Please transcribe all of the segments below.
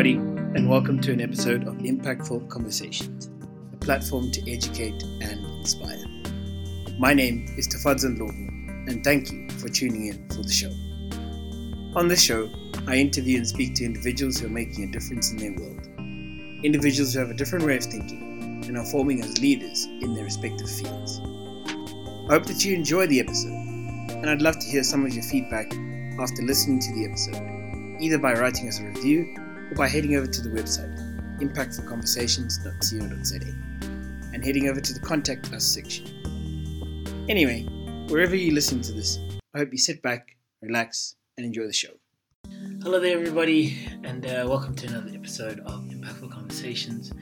everybody, and welcome to an episode of Impactful Conversations, a platform to educate and inspire. My name is Tafadzwa Lobu, and thank you for tuning in for the show. On this show, I interview and speak to individuals who are making a difference in their world, individuals who have a different way of thinking and are forming as leaders in their respective fields. I hope that you enjoy the episode, and I'd love to hear some of your feedback after listening to the episode, either by writing us a review or by heading over to the website, impactfulconversations.co.za, and heading over to the Contact Us section. Anyway, wherever you listen to this, I hope you sit back, relax, and enjoy the show. Hello there, everybody, and uh, welcome to another episode of Impactful Conversations.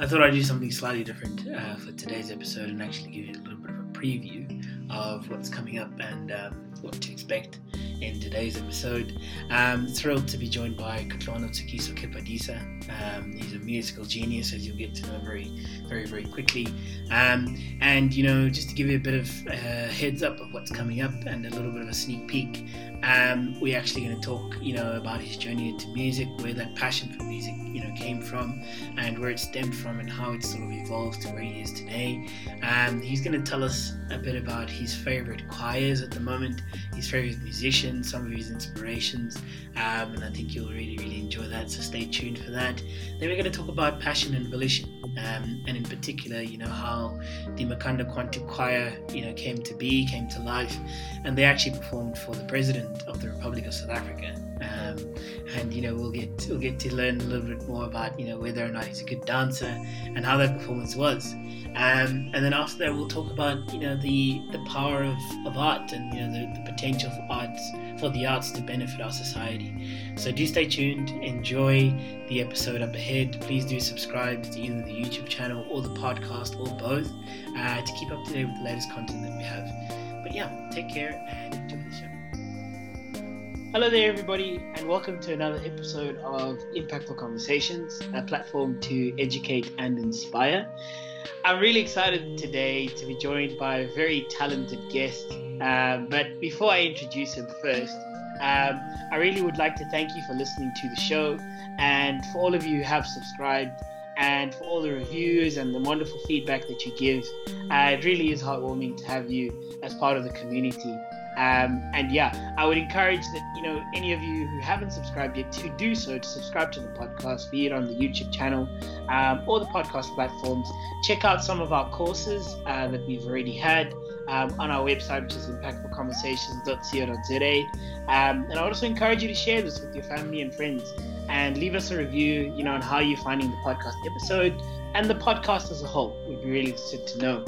I thought I'd do something slightly different uh, for today's episode and actually give you a little bit of a preview of what's coming up and um, what to expect in today's episode. I'm thrilled to be joined by Kutlwano Tshekiso Kepadisa. Um, he's a musical genius, as you'll get to know very, very, very quickly. Um, and, you know, just to give you a bit of uh, heads up of what's coming up and a little bit of a sneak peek, um, we're actually going to talk, you know, about his journey into music, where that passion for music, you know, came from, and where it stemmed from, and how it sort of evolved to where he is today. Um, he's going to tell us a bit about his favorite choirs at the moment, his favorite musicians, some of his inspirations, um, and I think you'll really, really enjoy that. So stay tuned for that. Then we're going to talk about passion and volition, um, and in particular, you know, how the Makhanda Kwantu Choir, you know, came to be, came to life, and they actually performed for the president of the Republic of South Africa. Um, and you know we'll get we'll get to learn a little bit more about you know whether or not he's a good dancer and how that performance was. Um, and then after that we'll talk about you know the the power of, of art and you know the, the potential for arts for the arts to benefit our society. So do stay tuned, enjoy the episode up ahead. Please do subscribe to either the YouTube channel or the podcast or both uh, to keep up to date with the latest content that we have. But yeah, take care and enjoy the show. Hello there, everybody, and welcome to another episode of Impactful Conversations, a platform to educate and inspire. I'm really excited today to be joined by a very talented guest. Um, but before I introduce him first, um, I really would like to thank you for listening to the show and for all of you who have subscribed and for all the reviews and the wonderful feedback that you give. Uh, it really is heartwarming to have you as part of the community. Um, and yeah, I would encourage that you know any of you who haven't subscribed yet to do so to subscribe to the podcast, be it on the YouTube channel um, or the podcast platforms. Check out some of our courses uh, that we've already had um, on our website, which is impactfulconversations.co.za. Um, and I also encourage you to share this with your family and friends and leave us a review, you know, on how you're finding the podcast episode and the podcast as a whole. We'd be really interested to know.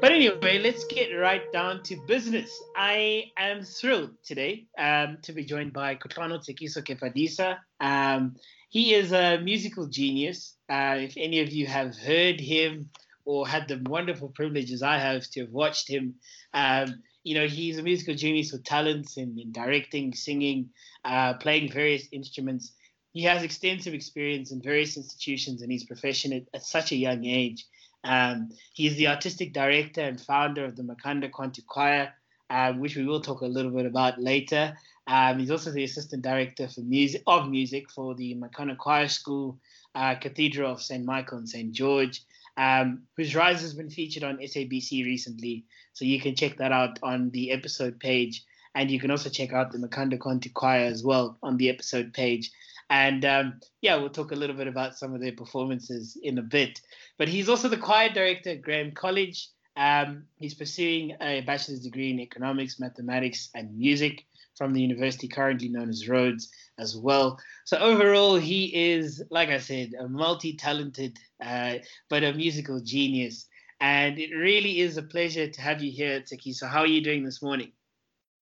But anyway, let's get right down to business. I am thrilled today um, to be joined by Kutlwano Tshekiso Kepadisa. Um, he is a musical genius. Uh, if any of you have heard him or had the wonderful privileges I have to have watched him, um, you know, he's a musical genius with talents in, in directing, singing, uh, playing various instruments. He has extensive experience in various institutions in his profession at, at such a young age. Um, he is the artistic director and founder of the Makhanda Kwantu Choir, um, which we will talk a little bit about later. Um, he's also the assistant director for music of music for the Makana Choir School, uh, Cathedral of St. Michael and St. George, um, whose rise has been featured on SABC recently. So you can check that out on the episode page. And you can also check out the Makhanda Kwantu Choir as well on the episode page. And um, yeah, we'll talk a little bit about some of their performances in a bit. But he's also the choir director at Graeme College. Um, he's pursuing a bachelor's degree in economics, mathematics, and music from the university currently known as Rhodes as well. So overall, he is, like I said, a multi-talented uh, but a musical genius. And it really is a pleasure to have you here, Taki. So how are you doing this morning?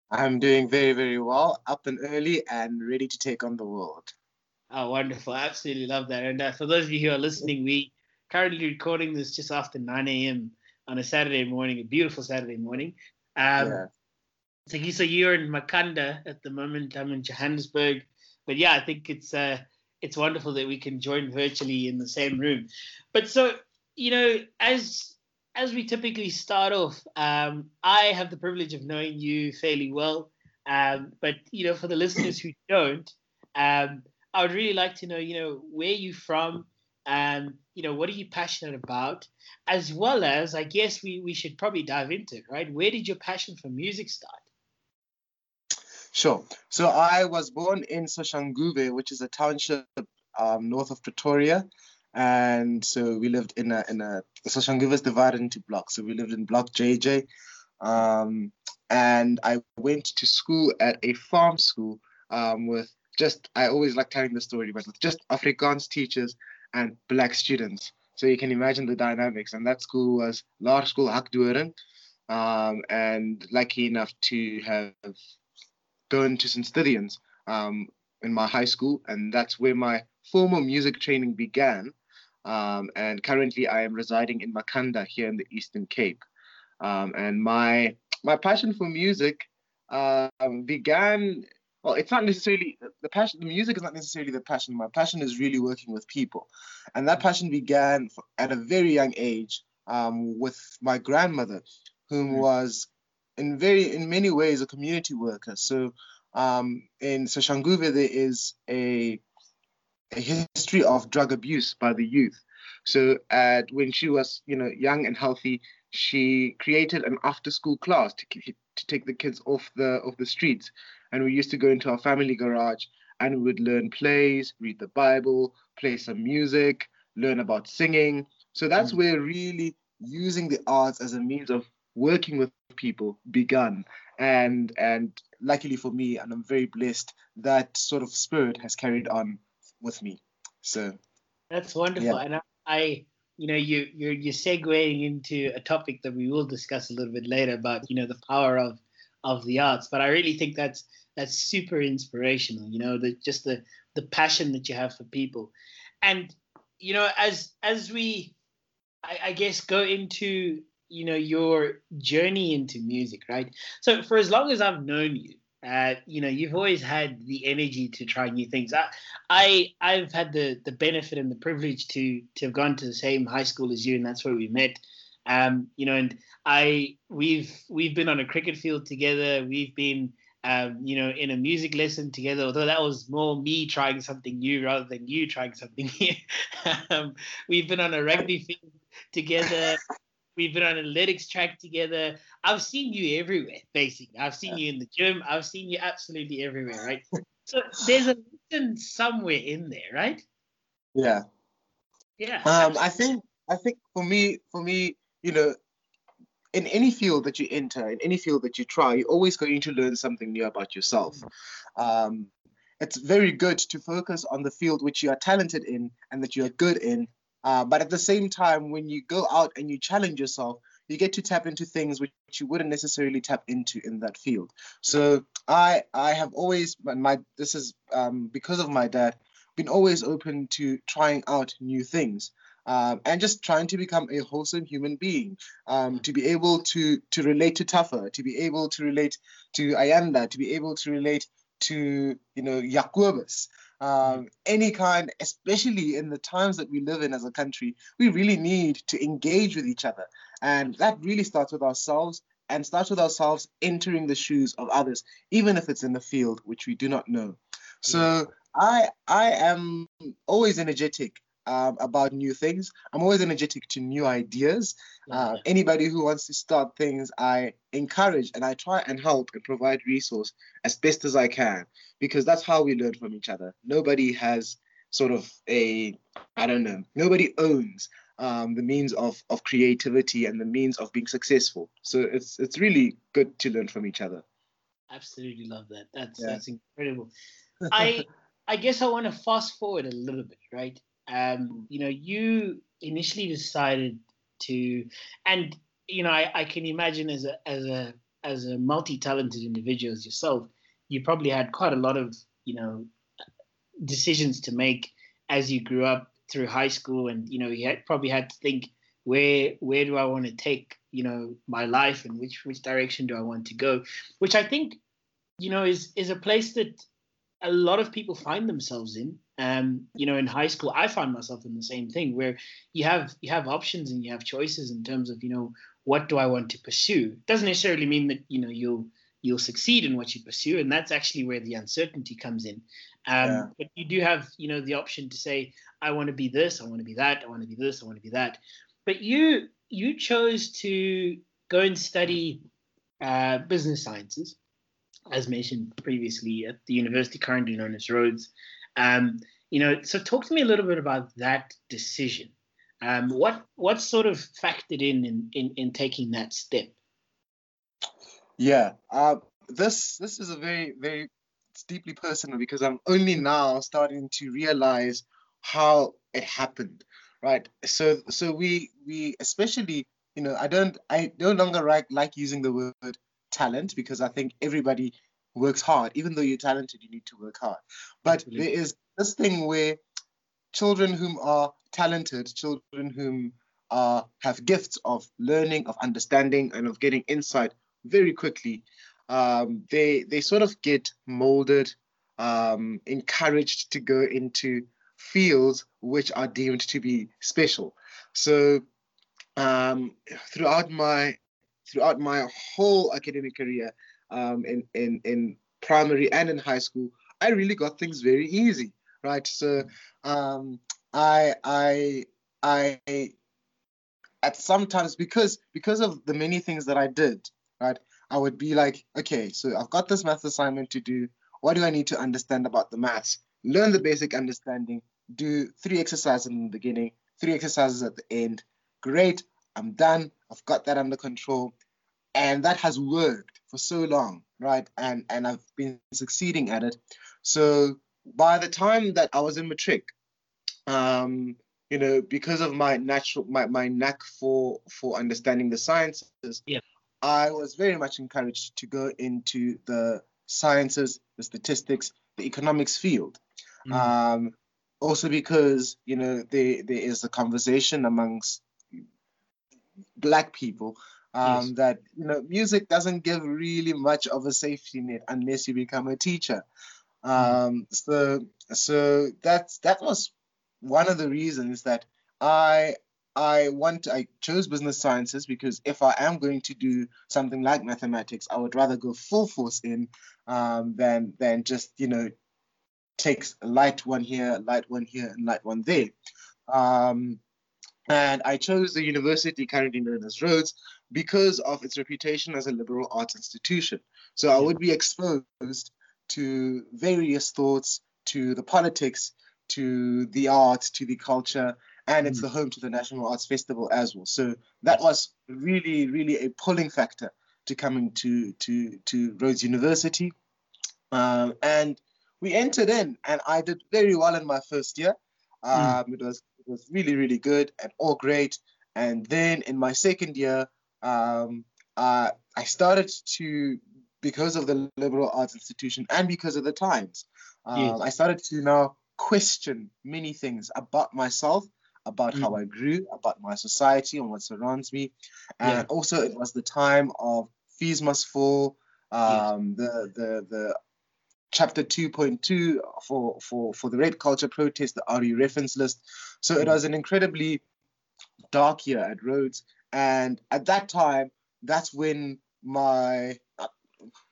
I'm doing very, very well, up and early and ready to take on the world. Oh, wonderful. Absolutely love that. And uh, for those of you who are listening, we currently recording this just after 9 a.m. on a Saturday morning, a beautiful Saturday morning. Um, yeah. So, you, so you're in Makhanda at the moment. I'm in Johannesburg. But yeah, I think it's uh, it's wonderful that we can join virtually in the same room. But so, you know, as as we typically start off, um, I have the privilege of knowing you fairly well. Um, but you know, for the listeners who don't, um, I would really like to know, you know, where you from, um, you know, what are you passionate about, as well as, I guess we we should probably dive into it, right? Where did your passion for music start? Sure. So I was born in Soshanguve, which is a township um, north of Pretoria, and so we lived in a in a Soshanguve is divided into blocks. So we lived in block JJ, um, and I went to school at a farm school um, with just I always like telling the story, but just Afrikaans teachers and black students. So you can imagine the dynamics. And that school was Laerskool Hakdoorn. Um, and lucky enough to have gone to St. Stithians um, in my high school. And that's where my formal music training began. Um, and currently I am residing in Makhanda here in the Eastern Cape. Um, and my my passion for music uh, began well it's not necessarily the passion the music is not necessarily the passion. My passion is really working with people. And that passion began at a very young age um, with my grandmother whom mm-hmm. was in very in many ways a community worker. So um, in Soshanguve there is a a history of drug abuse by the youth. So at when she was you know young and healthy she created an after school class to, to take the kids off the off the streets and we used to go into our family garage and we would learn plays, read the Bible, play some music, learn about singing. So that's mm. where really using the arts as a means of working with people begun. And and luckily for me, and I'm very blessed, that sort of spirit has carried on with me. So that's wonderful. Yeah. And I, I you know you you're you're segueing into a topic that we will discuss a little bit later about you know the power of of the arts but i really think that's that's super inspirational you know the just the the passion that you have for people and you know as as we I, I guess go into you know your journey into music right so for as long as i've known you uh, you know, you've always had the energy to try new things. I, I, I've had the the benefit and the privilege to to have gone to the same high school as you, and that's where we met. Um, you know, and I, we've we've been on a cricket field together. We've been, um, you know, in a music lesson together. Although that was more me trying something new rather than you trying something new. um, we've been on a rugby field together. We've been on athletics track together. I've seen you everywhere, basically. I've seen you in the gym. I've seen you absolutely everywhere, right? so there's a lesson somewhere in there, right? Yeah. Yeah. Um, I think I think for me, for me, you know, in any field that you enter, in any field that you try, you're always going to learn something new about yourself. Um, it's very good to focus on the field which you are talented in and that you are good in uh, but at the same time, when you go out and you challenge yourself, you get to tap into things which you wouldn't necessarily tap into in that field. So I I have always my this is um, because of my dad been always open to trying out new things. Um, and just trying to become a wholesome human being, um, to be able to to relate to Tafa, to be able to relate to Ayanda, to be able to relate to you know Jacobus, um, any kind, especially in the times that we live in as a country, we really need to engage with each other. And that really starts with ourselves and starts with ourselves entering the shoes of others, even if it's in the field which we do not know. So I I am always energetic um, about new things. I'm always energetic to new ideas. Uh, anybody who wants to start things, I encourage and I try and help and provide resource as best as I can because that's how we learn from each other. Nobody has sort of a, I don't know, nobody owns um, the means of, of creativity and the means of being successful. So it's it's really good to learn from each other. Absolutely love that. That's yeah. that's incredible. I I guess I want to fast forward a little bit, right? Um, you know, you initially decided to, and you know, I, I can imagine as a as a as a multi-talented individual as yourself, you probably had quite a lot of you know decisions to make as you grew up through high school, and you know, you had, probably had to think where where do I want to take you know my life and which which direction do I want to go, which I think you know is is a place that a lot of people find themselves in um, you know, in high school, I found myself in the same thing where you have you have options and you have choices in terms of you know what do I want to pursue. It doesn't necessarily mean that you know you'll you'll succeed in what you pursue, and that's actually where the uncertainty comes in. Um, yeah. But you do have, you know, the option to say, I want to be this, I want to be that, I want to be this, I want to be that. But you you chose to go and study uh, business sciences, as mentioned previously at the university currently known as Rhodes. Um, you know, so talk to me a little bit about that decision. Um, what what sort of factored in in, in, in taking that step? Yeah, uh, this this is a very very deeply personal because I'm only now starting to realize how it happened, right? So so we we especially you know I don't I no longer like like using the word talent because I think everybody works hard. Even though you're talented, you need to work hard. But Absolutely. there is this thing where children whom are talented, children whom uh, have gifts of learning, of understanding, and of getting insight very quickly, um, they they sort of get molded, um, encouraged to go into fields which are deemed to be special. So um, throughout my throughout my whole academic career um, in, in in primary and in high school, I really got things very easy, right? So um, I I I at sometimes because because of the many things that I did, right? I would be like, okay, so I've got this math assignment to do. What do I need to understand about the maths? Learn the basic understanding, do three exercises in the beginning, three exercises at the end. Great, I'm done. I've got that under control. And that has worked for so long, right? And and I've been succeeding at it. So by the time that I was in matric, um, you know, because of my natural my, my knack for for understanding the sciences, yeah. I was very much encouraged to go into the sciences, the statistics, the economics field. Mm. Um, also because you know there there is a conversation amongst black people um, yes. that you know music doesn't give really much of a safety net unless you become a teacher. Mm. Um, so so that's that was one of the reasons that I I want I chose business sciences because if I am going to do something like mathematics, I would rather go full force in um, than than just you know takes light one here, light one here, and light one there. Um, and I chose the university currently known as Rhodes because of its reputation as a liberal arts institution. So I would be exposed to various thoughts, to the politics, to the arts, to the culture, and it's mm. the home to the National Arts Festival as well. So that was really, really a pulling factor to coming to to to Rhodes University. Um, and we entered in, and I did very well in my first year. Mm. Um, mm. It was it was really, really good and all great. And then in my second year, um, uh, I started to because of the liberal arts institution and because of the times. Um, yes. I started to now question many things about myself about mm. how I grew, about my society and what surrounds me. And yeah. also, it was the time of Fees Must Fall, um, yeah. the, the, the chapter 2.2 for, for, for the Rape Culture Protest, the RU Reference List. So mm. it was an incredibly dark year at Rhodes. And at that time, that's when my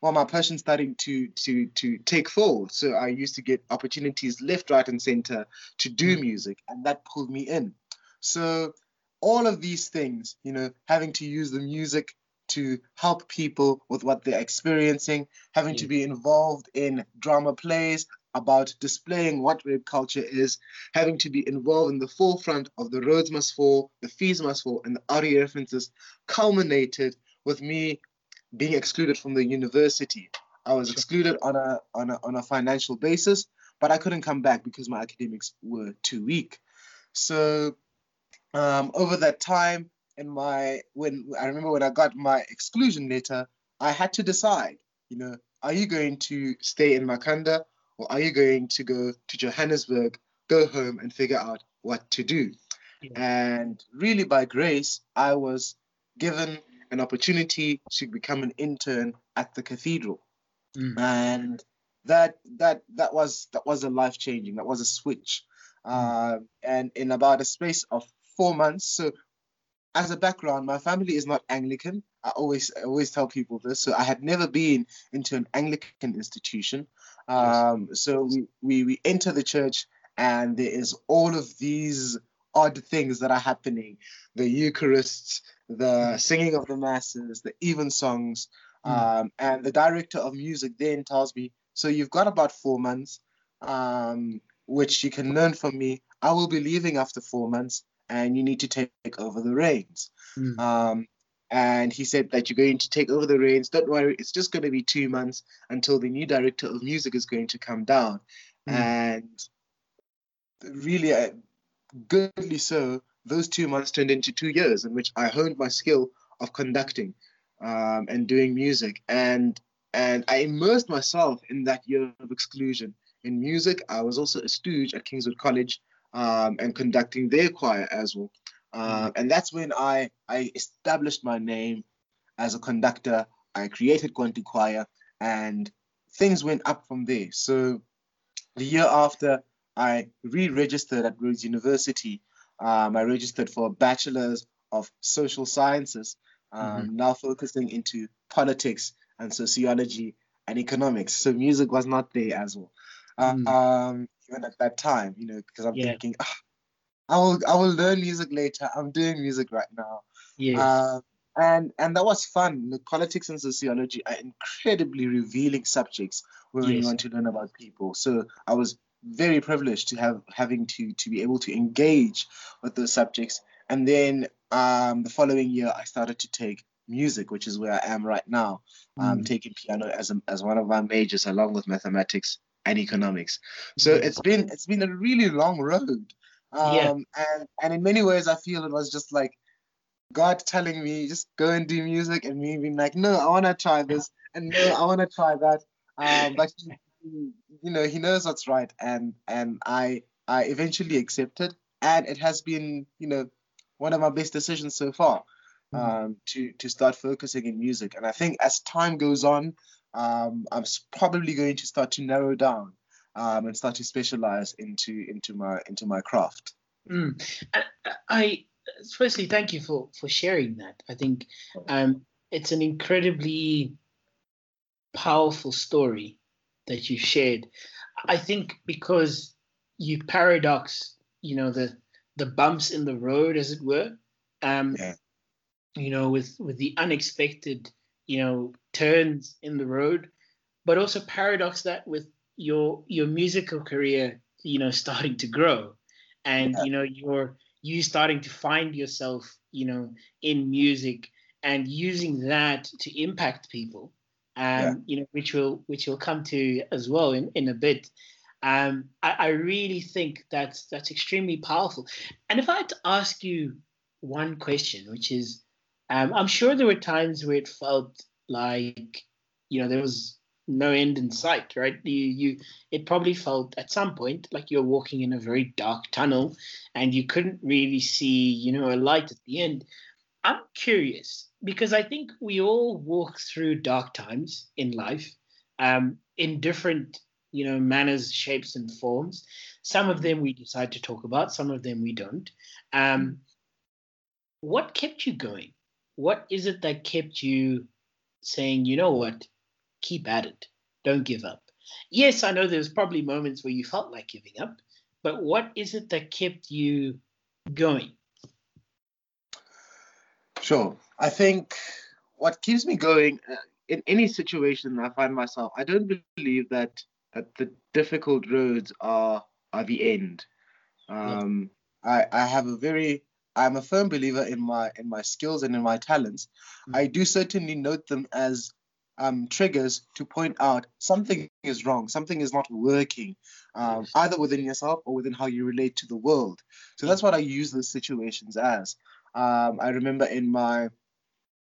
well, my passion starting to to to take fold. So I used to get opportunities left, right, and center to do mm. music, and that pulled me in. So all of these things, you know, having to use the music to help people with what they're experiencing, having to be involved in drama plays about displaying what rape culture is, having to be involved in the forefront of the Rhodes Must Fall, the Fees Must Fall, and the RU references, culminated with me being excluded from the university. I was excluded on a on a on a financial basis, but I couldn't come back because my academics were too weak. So um, over that time, in my when I remember when I got my exclusion letter, I had to decide. You know, are you going to stay in Makhanda or are you going to go to Johannesburg, go home and figure out what to do? Yeah. And really, by grace, I was given an opportunity to become an intern at the cathedral, mm. and that that that was that was a life changing. That was a switch, mm. uh, and in about a space of four months. So, as a background, my family is not Anglican. I always I always tell people this. So I had never been into an Anglican institution. Um, so we, we we enter the church and there is all of these odd things that are happening the Eucharists, the singing of the masses, the even songs. Um, and the director of music then tells me, So you've got about four months, um, which you can learn from me. I will be leaving after four months, and you need to take over the reins. Mm. Um, and he said that you're going to take over the reins. Don't worry, it's just going to be two months until the new director of music is going to come down. Mm. And really, uh, goodly so, those two months turned into two years in which I honed my skill of conducting um, and doing music. And and I immersed myself in that year of exclusion. In music, I was also a stooge at Kingswood College um, and conducting their choir as well. Uh, and that's when I, I established my name as a conductor. I created Kwantu Choir, and things went up from there. So the year after, I re-registered at Rhodes University. Um, I registered for a bachelor's of social sciences, um, now focusing into politics and sociology and economics. So music was not there as well. Uh, Mm. Um, even at that time, you know, because I'm Yeah. thinking, "Ah, I will I will learn music later. I'm doing music right now. Yes. Uh, and and that was fun. The politics and sociology are incredibly revealing subjects when Yes. you want to learn about people. So I was very privileged to have having to to be able to engage with those subjects. And then um, the following year, I started to take music, which is where I am right now. I'm Mm. taking piano as a, as one of my majors, along with mathematics and economics. So it's been it's been a really long road. Um, Yeah. and and in many ways, I feel it was just like God telling me just go and do music, and me being like, no, I want to try this, and no, I want to try that. Um, but he, you know, he knows what's right, and and I I eventually accepted, and it has been you know one of my best decisions so far Mhm. um, to to start focusing in music. And I think as time goes on, um, I'm probably going to start to narrow down um, and start to specialize into into my into my craft. Mm. I, I firstly thank you for for sharing that. I think um, it's an incredibly powerful story that you shared. I think because you paradox, you know, the the bumps in the road, as it were. Um, Yeah. You know, with with the unexpected, you know, turns in the road, but also paradox that with your your musical career, you know, starting to grow, and Yeah. you know, you're you starting to find yourself, you know, in music and using that to impact people um, Yeah. you know, which will which will come to as well in, in a bit. Um, I, I really think that's that's extremely powerful. And if I had to ask you one question, which is, um, I'm sure there were times where it felt like, you know, there was no end in sight, right? You you it probably felt at some point like you're walking in a very dark tunnel, and you couldn't really see, you know, a light at the end. I'm curious because I think we all walk through dark times in life, um, in different, you know, manners, shapes, and forms. Some of them we decide to talk about, some of them we don't. Um, what kept you going? What is it that kept you saying, you know what, keep at it, don't give up? Yes, I know there's probably moments where you felt like giving up, but what is it that kept you going? Sure. I think what keeps me going uh, in any situation I find myself, I don't believe that that the difficult roads are are the end. Um, I I have a very I'm a firm believer in my in my skills and in my talents. Mm. I do certainly note them as um, triggers to point out something is wrong, something is not working, um, Yes. either within yourself or within how you relate to the world. So that's what I use those situations as. Um, I remember in my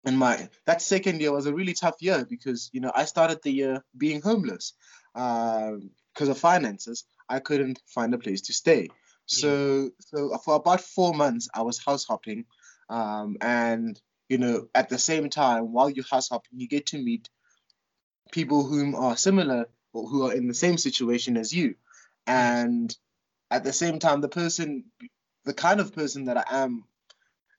in my that second year was a really tough year because you know I started the year being homeless because of finances. I couldn't find a place to stay. So so for about four months I was house hopping, um, and you know at the same time while you're house hopping you get to meet people whom are similar or who are in the same situation as you, and at the same time the person, the kind of person that I am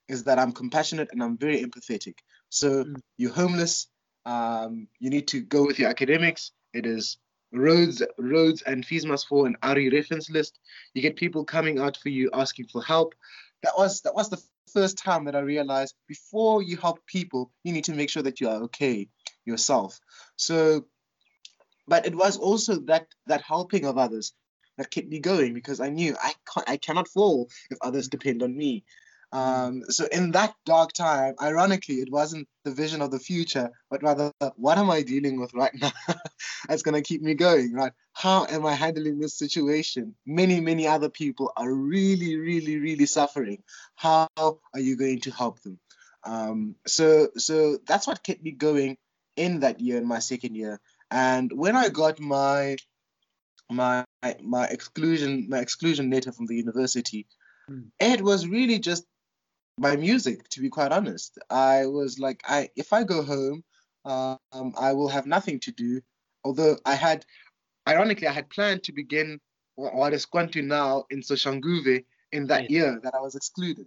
is that I'm compassionate and I'm very empathetic. So Mm. you're homeless. Um, you need to go with your academics. It is roads, roads, and fees must fall in RU Reference List. You get people coming out for you asking for help. That was that was the first time that I realized before you help people, you need to make sure that you are okay yourself. So, but it was also that that helping of others that kept me going because I knew I can't, I cannot fall if others depend on me. Um, so in that dark time, ironically, it wasn't the vision of the future, but rather what am I dealing with right now that's going to keep me going, right? How am I handling this situation? Many, many other people are really, really, really suffering. How are you going to help them? Um, so, so that's what kept me going in that year, in my second year. And when I got my my my exclusion my exclusion letter from the university, mm. it was really just my music, to be quite honest. I was like, I if I go home, um, I will have nothing to do. Although I had, ironically, I had planned to begin what is Kwantu now in Soshanguve in that year that I was excluded.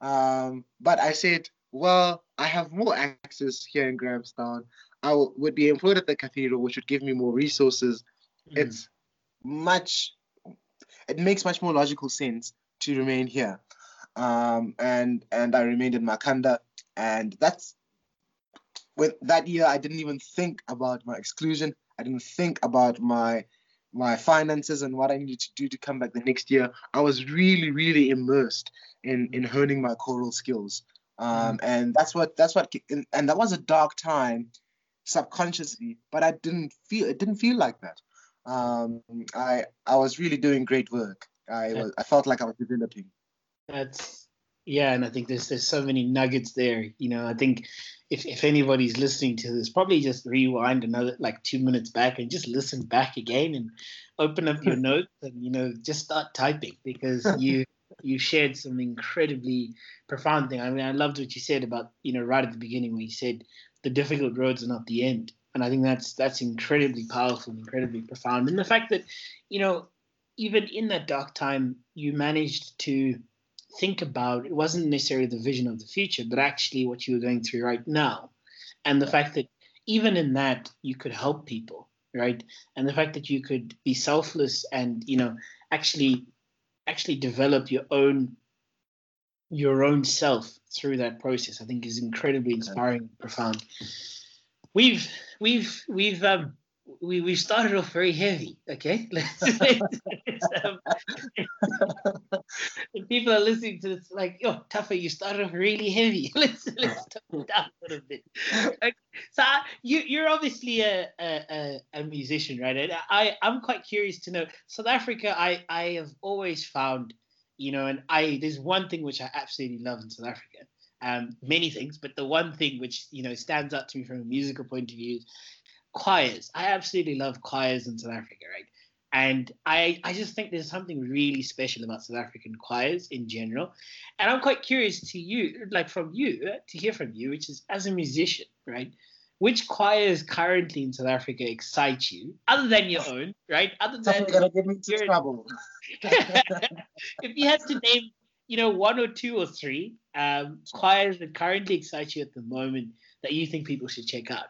Um, but I said, well, I have more access here in Grahamstown. I w- would be employed at the cathedral, which would give me more resources. Mm. It's much, it makes much more logical sense to remain here um, and and I remained in Makhanda, and that's with that year I didn't even think about my exclusion. I didn't think about my my finances and what I needed to do to come back the next year. I was really really immersed in in honing my choral skills, um, mm-hmm. and that's what that's what and, and that was a dark time subconsciously, but I didn't feel it didn't feel like that. Um, I I was really doing great work. I was I felt like I was developing. That's yeah, and I think there's there's so many nuggets there. You know, I think if if anybody's listening to this, probably just rewind another like two minutes back and just listen back again and open up your notes and you know just start typing because you you shared some incredibly profound thing. I mean, I loved what you said about you know right at the beginning when you said the difficult roads are not the end, and I think that's that's incredibly powerful, and incredibly profound, and the fact that you know even in that dark time you managed to think about it wasn't necessarily the vision of the future, but actually what you were going through right now. And the fact that even in that you could help people, right? And the fact that you could be selfless and, you know, actually actually develop your own your own self through that process, I think is incredibly inspiring and profound. We've we've we've um we we started off very heavy. Okay, um, people are listening to this like, yo, Tafa, you started off really heavy. let's let's tone down a little bit. Okay. So you you're obviously a, a a musician, right? And I I'm quite curious to know South Africa. I I have always found, you know, and I there's one thing which I absolutely love in South Africa. Um, many things, but the one thing which you know stands out to me from a musical point of view choirs. I absolutely love choirs in South Africa, right? And I, I just think there's something really special about South African choirs in general. And I'm quite curious to you, like from you, to hear from you, which is as a musician, right? Which choirs currently in South Africa excite you, other than your own, right? Other than gonna get me into trouble. if you had to name, you know, one or two or three um, choirs that currently excite you at the moment that you think people should check out.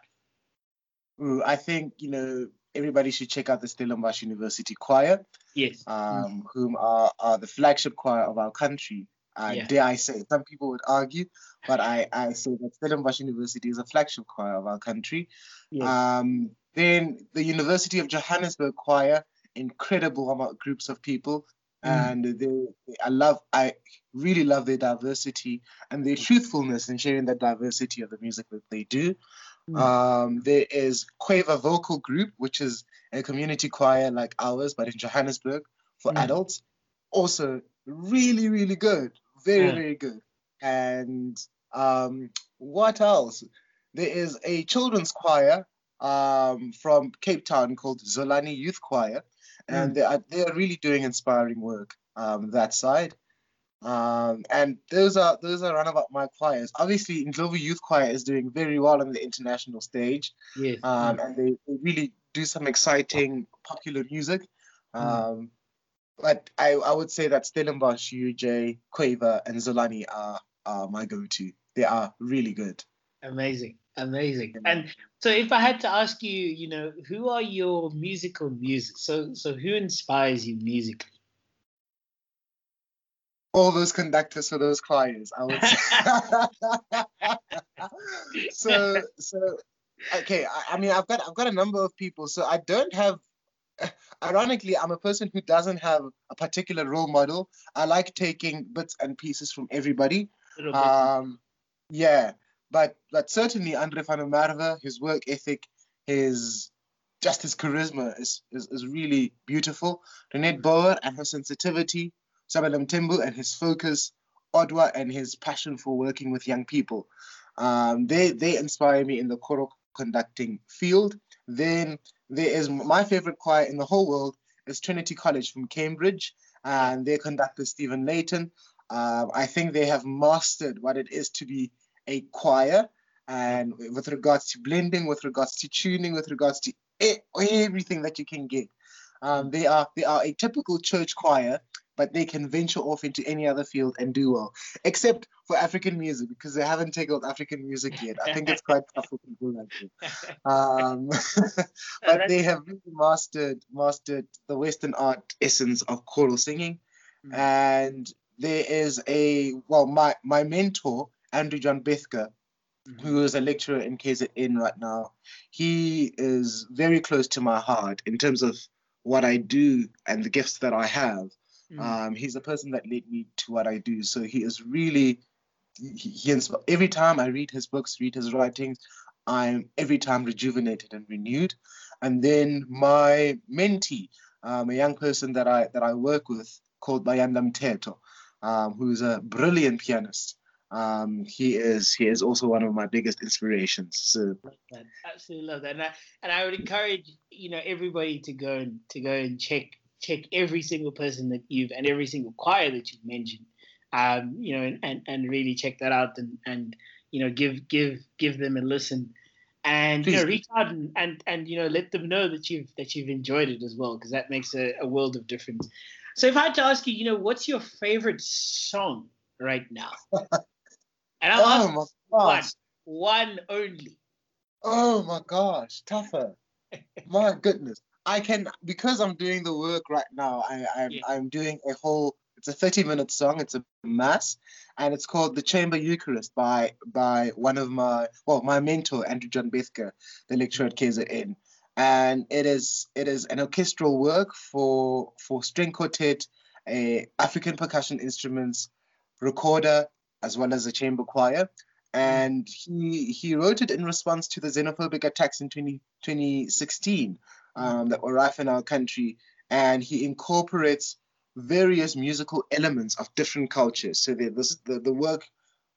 I think you know everybody should check out the Stellenbosch University Choir. Yes. Um, whom are, are the flagship choir of our country. Uh, yeah. Dare I say? Some people would argue, but I, I say that Stellenbosch University is a flagship choir of our country. Yes. Um, then the University of Johannesburg Choir, incredible groups of people, mm. and they, I love, I really love their diversity and their truthfulness in sharing that diversity of the music that they do. Hmm. Um, there is Quaver Vocal Group, which is a community choir like ours, but in Johannesburg for mm. adults. Also, really, really good. Very, yeah. very good. And um, what else? There is a children's choir um, from Cape Town called Zolani Youth Choir, and mm. they are they are really doing inspiring work um, that side. Um, and those are those are runabout my choirs. Obviously, Ndlovu Youth Choir is doing very well on the international stage. Yes. Um, and they, they, really do some exciting popular music. Hmm. Um, mm. But I, I would say that Stellenbosch, UJ, Quaver, and Zolani are, are my go-to. They are really good. Amazing, Amazing. And so, if I had to ask you, you know, who are your musical muses? So, so who inspires you musically? All those conductors for those choirs, I would say. so, so okay. I, I mean, I've got I've got a number of people. So I don't have ironically, I'm a person who doesn't have a particular role model. I like taking bits and pieces from everybody. Um, yeah, but but certainly Andre van der Merwe, his work ethic, his just his charisma is, is, is really beautiful. Renette Bouwer and her sensitivity, Sabelo Mthembu and his focus, Odwa and his passion for working with young people. Um, they they inspire me in the choral conducting field. Then there is my favorite choir in the whole world is Trinity College from Cambridge, and their conductor Stephen Layton. Um, I think they have mastered what it is to be a choir, and with regards to blending, with regards to tuning, with regards to everything that you can get. Um, they are they are a typical church choir, but they can venture off into any other field and do well, except for African music because they haven't tackled African music yet. I think it's quite tough for people like that. Um, but they have really mastered mastered the Western art essence of choral singing, mm. and there is a well, my my mentor Andrew John Bethke, mm-hmm. who is a lecturer in KZN right now. He is very close to my heart in terms of what I do and the gifts that I have. Mm. Um, he's a person that led me to what I do. So he is really, he, he every time I read his books, read his writings, I'm every time rejuvenated and renewed. And then my mentee, um, a young person that I that I work with called Bayanda Mteto, um, who's a brilliant pianist. Um, he is he is also one of my biggest inspirations. So absolutely love that, and I, and I would encourage you know everybody to go and to go and check check every single person that you've and every single choir that you've mentioned. Um, you know, and, and, and really check that out and, and you know give give give them a listen and Please. you know reach out and, and and you know let them know that you've that you've enjoyed it as well because that makes a, a world of difference. So if I had to ask you, you know, what's your favorite song right now? And I'm oh one, one only. Oh my gosh, Tafa. my goodness. I can because I'm doing the work right now. I, I'm yeah. I'm doing a whole. It's a 30 minute song. It's a mass, and it's called the Chamber Eucharist by by one of my well my mentor Andrew John Bethke, the lecturer at KZN, and it is it is an orchestral work for for string quartet, a African percussion instruments, recorder, as well as a chamber choir and he he wrote it in response to the xenophobic attacks in 20, 2016 um, that were rife in our country, and he incorporates various musical elements of different cultures. So the the, the work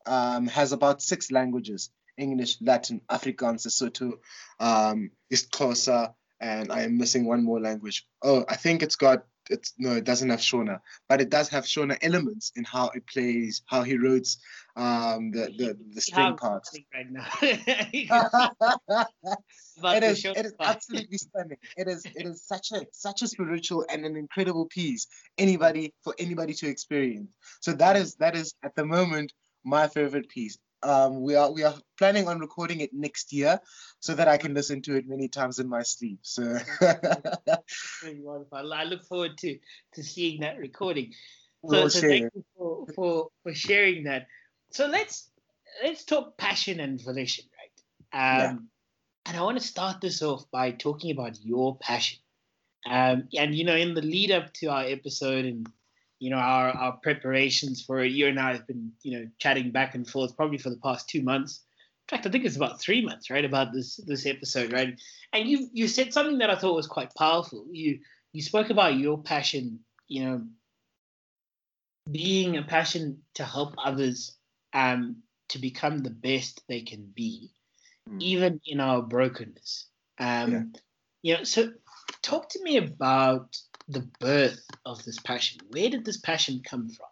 um, has about six languages: English, Latin, Afrikaans, Sesotho, um, Xhosa, and I am missing one more language. Oh, I think it's got it's no, it doesn't have Shona, but it does have Shona elements in how it plays, how he wrote um, the the, the string parts. Right now. it is it is absolutely stunning. It is it is such a such a spiritual and an incredible piece. Anybody for anybody to experience. So that is that is at the moment my favorite piece. Um, we are we are planning on recording it next year so that I can listen to it many times in my sleep. So I look forward to to seeing that recording. So, we'll so thank you for, for for sharing that. So let's let's talk passion and volition, right? Um, yeah. And I want to start this off by talking about your passion. Um, and you know, in the lead up to our episode and you know our our preparations for it. You and I have been you know chatting back and forth probably for the past two months. In fact, I think it's about three months, right, about this this episode, right? And you you said something that I thought was quite powerful. You you spoke about your passion, you know, being a passion to help others um, to become the best they can be, mm. even in our brokenness. Um, yeah. You know, so talk to me about the birth of this passion? Where did this passion come from?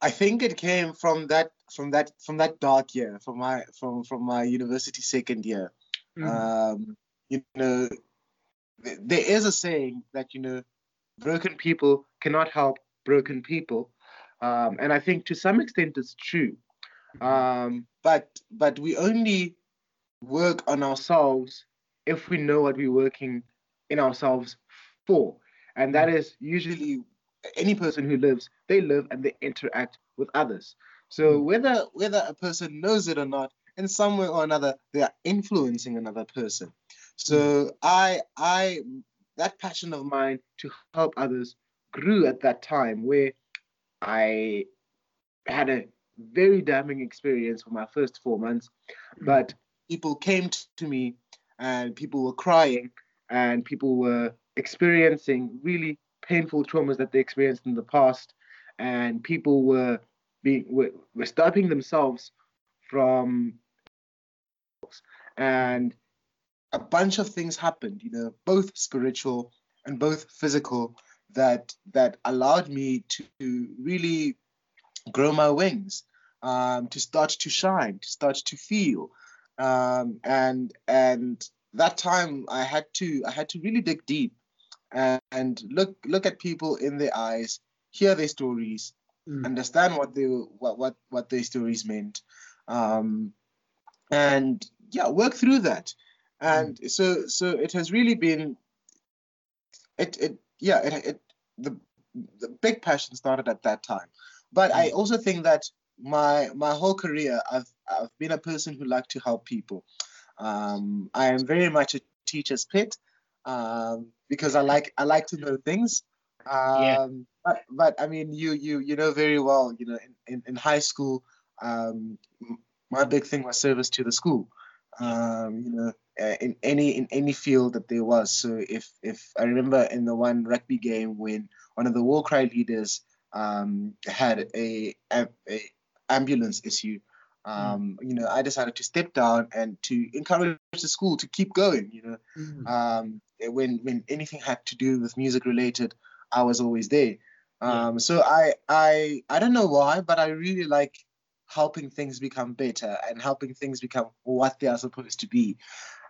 I think it came from that from that from that dark year, from my from from my university second year. Mm-hmm. Um, you know, there is a saying that you know, broken people cannot help broken people, um, and I think to some extent it's true. Um, but but we only work on ourselves if we know what we're working in ourselves for, and that mm. is usually any person who lives. They live and they interact with others. So mm. whether whether a person knows it or not, in some way or another, they are influencing another person. So mm. I I that passion of mine to help others grew at that time where I had a very damning experience for my first four months, but people came to me and people were crying and people were experiencing really painful traumas that they experienced in the past. And people were being were, were stopping themselves from and a bunch of things happened you know both spiritual and both physical that that allowed me to really grow my wings um, to start to shine to start to feel um, and and that time i had to i had to really dig deep and, and look look at people in their eyes hear their stories mm. understand what they what what what their stories meant um, and yeah work through that and mm. so so it has really been it it yeah it, it the the big passion started at that time but mm. i also think that my my whole career i've i've been a person who like to help people um, i am very much a teacher's pet um, because i like i like to know things um, yeah. but but i mean you you you know very well you know in, in, in high school um, my big thing was service to the school um, you know, uh, in any in any field that there was. So if if I remember in the one rugby game when one of the war cry leaders um, had a, a, a, ambulance issue, um, mm. you know, I decided to step down and to encourage the school to keep going. You know, mm. um, when when anything had to do with music related, I was always there. Um, yeah. So I I I don't know why, but I really like helping things become better and helping things become what they are supposed to be.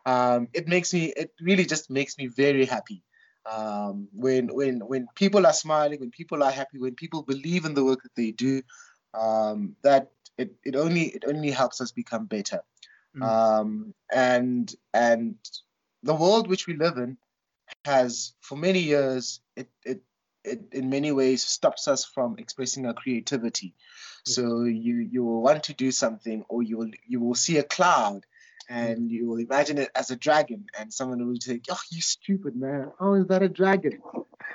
Um, it makes me, it really just makes me very happy. Um, when when when people are smiling, when people are happy, when people believe in the work that they do, um, that it, it only it only helps us become better. Mm. Um, and and the world which we live in has for many years it, it it in many ways stops us from expressing our creativity. So you you will want to do something, or you will you will see a cloud, and you will imagine it as a dragon, and someone will say, "Oh, you stupid man! How is that a dragon?"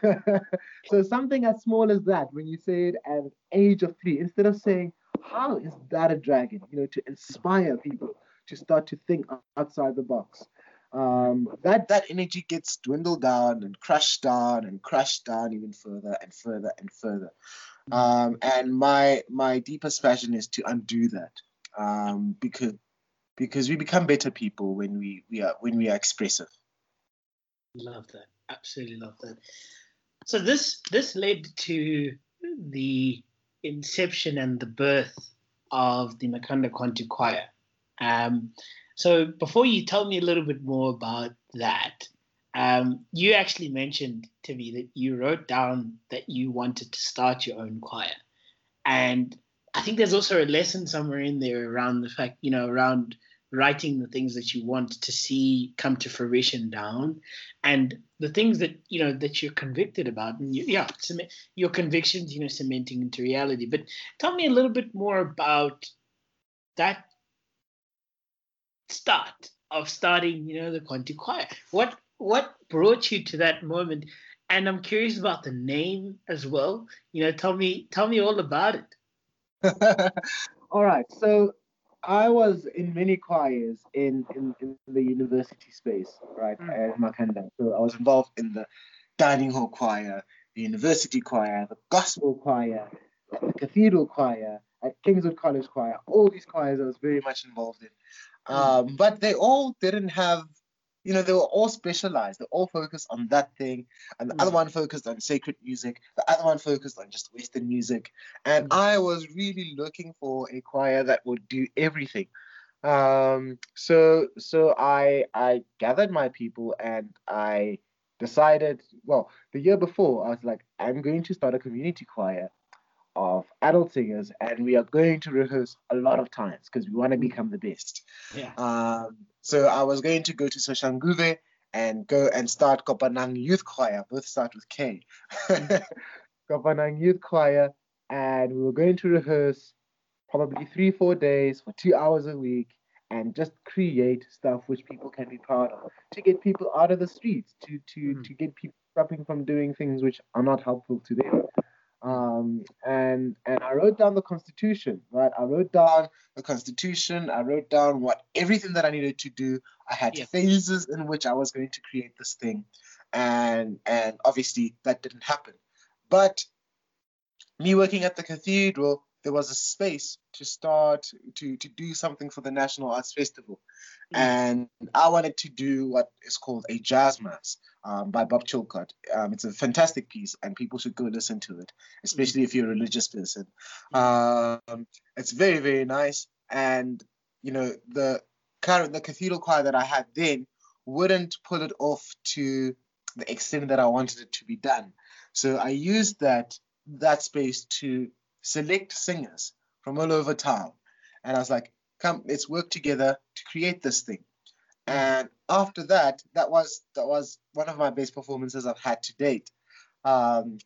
so something as small as that, when you say it at an age of three, instead of saying, "How is that a dragon?" You know, to inspire people to start to think outside the box um, that that energy gets dwindled down and crushed down and crushed down even further and further and further. Um, and my my deepest passion is to undo that um, because because we become better people when we, we are when we are expressive. Love that. Absolutely love that. So this this led to the inception and the birth of the Makhanda Kwantu Choir. Um, so before you tell me a little bit more about that, um, you actually mentioned to me that you wrote down that you wanted to start your own choir, and I think there's also a lesson somewhere in there around the fact, you know, around writing the things that you want to see come to fruition down, and the things that you know that you're convicted about, and you, yeah, your convictions, you know, cementing into reality. But tell me a little bit more about that start of starting, you know, the Kwantu Choir? What what brought you to that moment? And I'm curious about the name as well. You know, tell me tell me all about it. all right. So I was in many choirs in, in, in the university space, right, mm. at Makhanda. So I was involved in the dining hall choir, the university choir, the gospel choir, the cathedral choir, at Kingswood College Choir. All these choirs I was very much involved in. Mm. Um, but they all didn't have, you know, they were all specialized. They're all focused on that thing, and the mm. other one focused on sacred music. The other one focused on just Western music. And mm. I was really looking for a choir that would do everything. Um, so so I I gathered my people and I decided. Well, the year before, I was like, I'm going to start a community choir of adult singers, and we are going to rehearse a lot of times because we want to become the best. Yeah. Um, so I was going to go to Soshanguve and go and start Kopanang Youth Choir. Both start with K. Kopanang Youth Choir, and we were going to rehearse probably three, four days for two hours a week and just create stuff which people can be proud of to get people out of the streets, to to Mm. to get people stopping from doing things which are not helpful to them. Um, and and I wrote down the Constitution, right? I wrote down the Constitution. I wrote down what everything that I needed to do. I had Yeah. phases in which I was going to create this thing, and and obviously that didn't happen. But me working at the cathedral, there was a space to start to to do something for the National Arts Festival, Mm. and I wanted to do what is called a jazz mass um, by Bob Chilcott. Um, it's a fantastic piece, and people should go listen to it, especially if you're a religious person. Um, it's very very nice, and you know the current the cathedral choir that I had then wouldn't pull it off to the extent that I wanted it to be done. So I used that that space to select singers from all over town. And I was like, come, let's work together to create this thing. And after that, that was that was one of my best performances I've had to date. Um,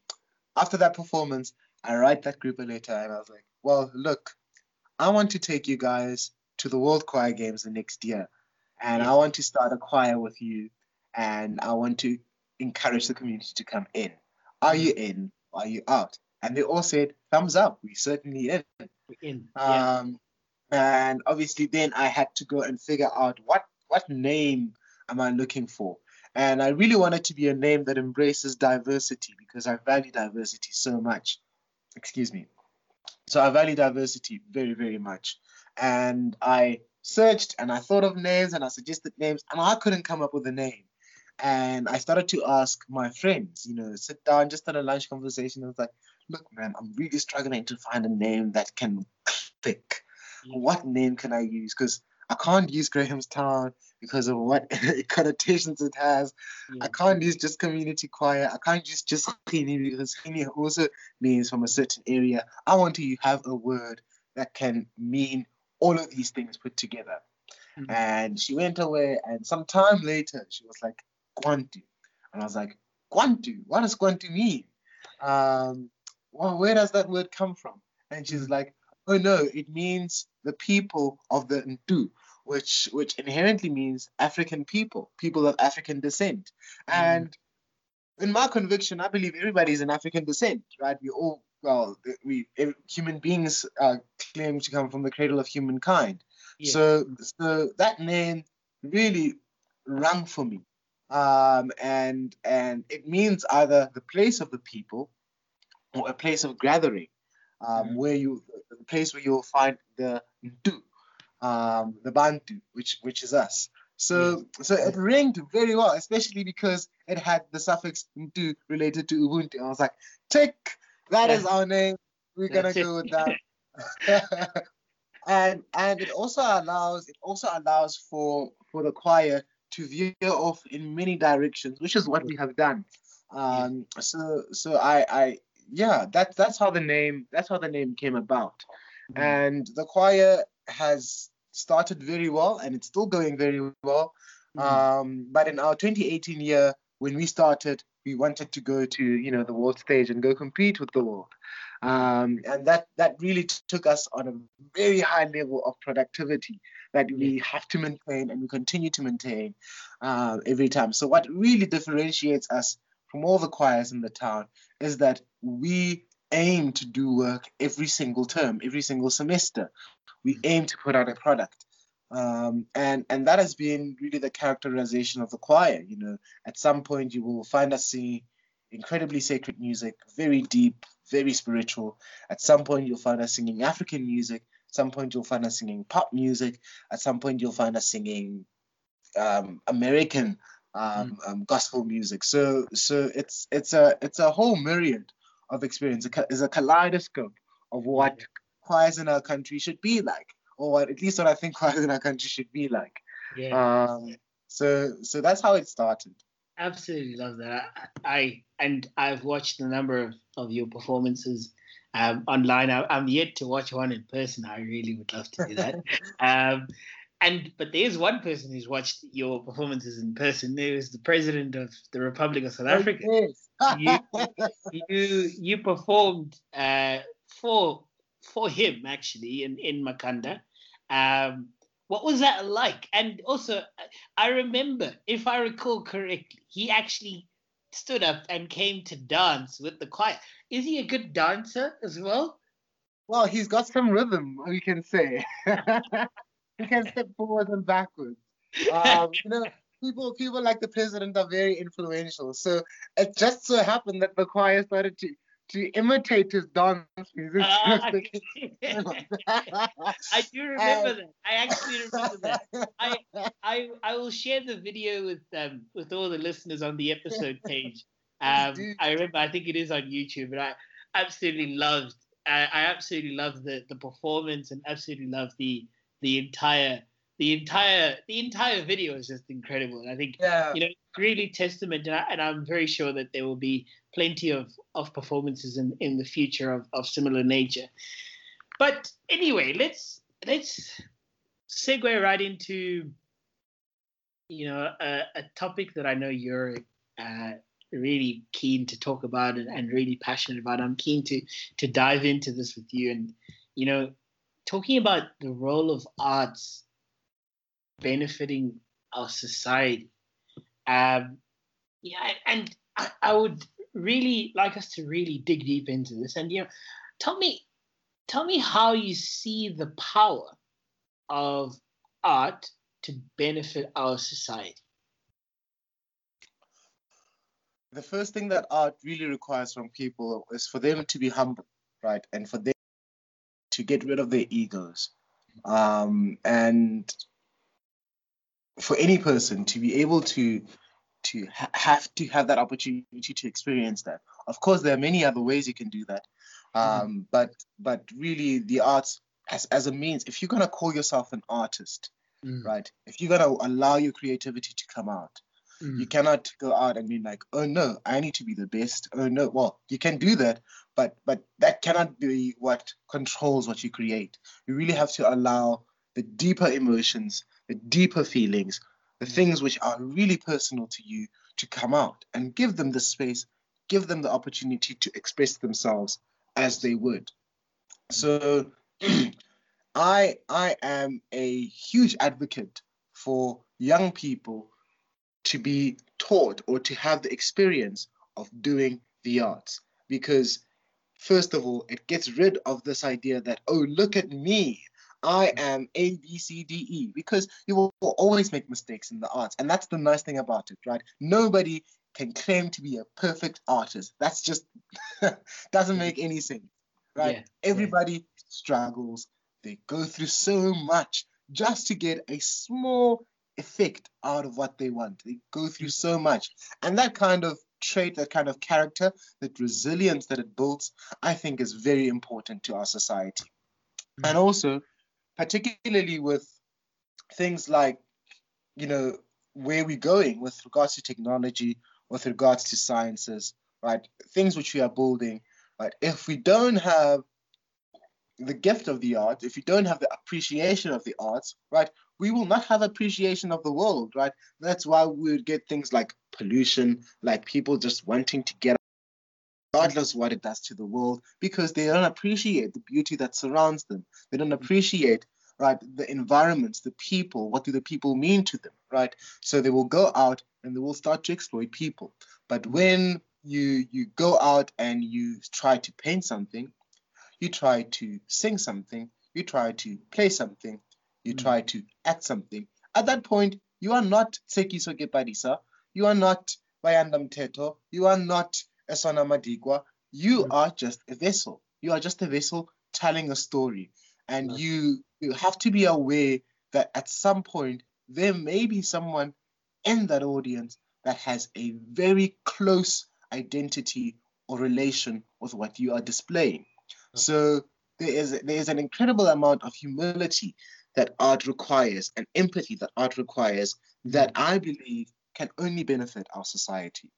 after that performance, I write that group a letter and I was like, well, look, I want to take you guys to the World Choir Games the next year. And I want to start a choir with you and I want to encourage the community to come in. Are you in? Are you out? And they all said, thumbs up. We certainly in. We're in. yeah. Um, and obviously, then I had to go and figure out what what name am I looking for. And I really wanted to be a name that embraces diversity because I value diversity so much. Excuse me. So I value diversity very, very much. And I searched and I thought of names and I suggested names and I couldn't come up with a name. And I started to ask my friends, you know, sit down, just had a lunch conversation. I was like, look, man, I'm really struggling to find a name that can click. What name can I use? Because I can't use Grahamstown because of what connotations it has. I can't use just community choir. I can't use just Rhini because Rhini also means from a certain area. I want to have a word that can mean all of these things put together. Mhm. And she went away, and some time later, she was like, Kwantu. And I was like, Kwantu? What does Kwantu mean? Um, well, where does that word come from? And she's like, oh no, it means the people of the Ntu, which which inherently means African people, people of African descent. Mm. And in my conviction, I believe everybody is an African descent, right? We all, well, we human beings uh, claim to come from the cradle of humankind. Yeah. So, so that name really rung for me, um, and and it means either the place of the people, or a place of gathering, um, Mhm. where you, the place where you'll find the Ntu, um, the Bantu, which which is us. So so it ringed very well, especially because it had the suffix Ntu related to Ubuntu. I was like, tick, that is Yeah. our name. We're gonna go with that. and and it also allows it also allows for for the choir to veer off in many directions, which is what we have done. Um, so so I I yeah that that's how the name that's how the name came about, Mhm. and the choir has started very well and it's still going very well. Mhm. Um, but in our 2018 year, when we started, we wanted to go to you know the world stage and go compete with the world, um, and that that really t- took us on a very high level of productivity that we have to maintain and we continue to maintain uh, every time. So what really differentiates us from all the choirs in the town is that we aim to do work every single term, every single semester. We aim to put out a product. Um, and and that has been really the characterization of the choir. You know, at some point you will find us singing incredibly sacred music, very deep, very spiritual. At some point you'll find us singing African music. At some point you'll find us singing pop music. At some point you'll find us singing um, American um, um, gospel music. So so it's it's a it's a whole myriad of experience. is a kaleidoscope of what choirs in our country should be like, or at least what I think choirs in our country should be like. yeah. Um, so so that's how it started. absolutely love that. I, I and I've watched a number of, of your performances, um, online. I, am yet to watch one in person. I really would love to do that. um, and but there's one person who's watched your performances in person. There was the president of the Republic of South Africa. you, you you performed uh, for for him actually in in Makhanda Um, what was that like? And also, I remember, if I recall correctly, he actually stood up and came to dance with the choir. Is he a good dancer as well? Well, he's got some rhythm, we can say. he can step forward and backwards. Um, you know, people people like the president are very influential. So it just so happened that the choir started to to imitate his dance music. Uh, I do remember that. I actually remember that. I, I I will share the video with um with all the listeners on the episode page. Um, I remember. I think it is on YouTube, but I absolutely loved. I, I absolutely loved the the performance and absolutely loved the the entire the entire the entire video is just incredible. And I think yeah. you know really testament, and, I, and I'm very sure that there will be plenty of, of performances in, in the future of, of similar nature. But anyway, let's let's segue right into you know a, a topic that I know you're uh, really keen to talk about and, and really passionate about. I'm keen to to dive into this with you, and you know, talking about the role of arts benefiting our society. Um, yeah, and I, I would really like us to really dig deep into this. And you know, tell me, tell me how you see the power of art to benefit our society. The first thing that art really requires from people is for them to be humble, right, and for them to get rid of their egos, um, and for any person to be able to to ha- have to have that opportunity to experience that. Of course, there are many other ways you can do that, mm-hmm. um, mm-hmm. but but really the arts as as a means. If you're gonna call yourself an artist, mm. right? If you're gonna allow your creativity to come out, mm. you cannot go out and be like, oh no, I need to be the best. Oh no, well you can do that, but but that cannot be what controls what you create. You really have to allow the deeper emotions the deeper feelings, the things which are really personal to you to come out and give them the space, give them the opportunity to express themselves as they would. So I I am a huge advocate for young people to be taught or to have the experience of doing the arts because first of all it gets rid of this idea that oh look at me I am A, B, C, D, E, because you will always make mistakes in the arts. And that's the nice thing about it, right? Nobody can claim to be a perfect artist. That's just doesn't make any sense, right? Yeah, Everybody yeah. struggles. They go through so much just to get a small effect out of what they want. They go through so much. And that kind of trait, that kind of character, that resilience that it builds, I think is very important to our society. Mm-hmm. And also, particularly with things like, you know, where we're going with regards to technology, with regards to sciences, right? Things which we are building, right? If we don't have the gift of the art, if you don't have the appreciation of the arts, right, we will not have appreciation of the world, right? That's why we would get things like pollution, like people just wanting to get regardless what it does to the world, because they don't appreciate the beauty that surrounds them. They don't appreciate right the environments, the people. What do the people mean to them, right? So they will go out and they will start to exploit people. But when you you go out and you try to paint something, you try to sing something, you try to play something, you mm. try to act something. At that point, you are not Tshekiso Kepadisa, you are not Bayanda Mteto, you are not Esona Madigwa, you mm. are just a vessel. You are just a vessel telling a story. And mm. you you have to be aware that at some point there may be someone in that audience that has a very close identity or relation with what you are displaying. Mm. So there is there is an incredible amount of humility that art requires and empathy that art requires that mm. I believe can only benefit our society.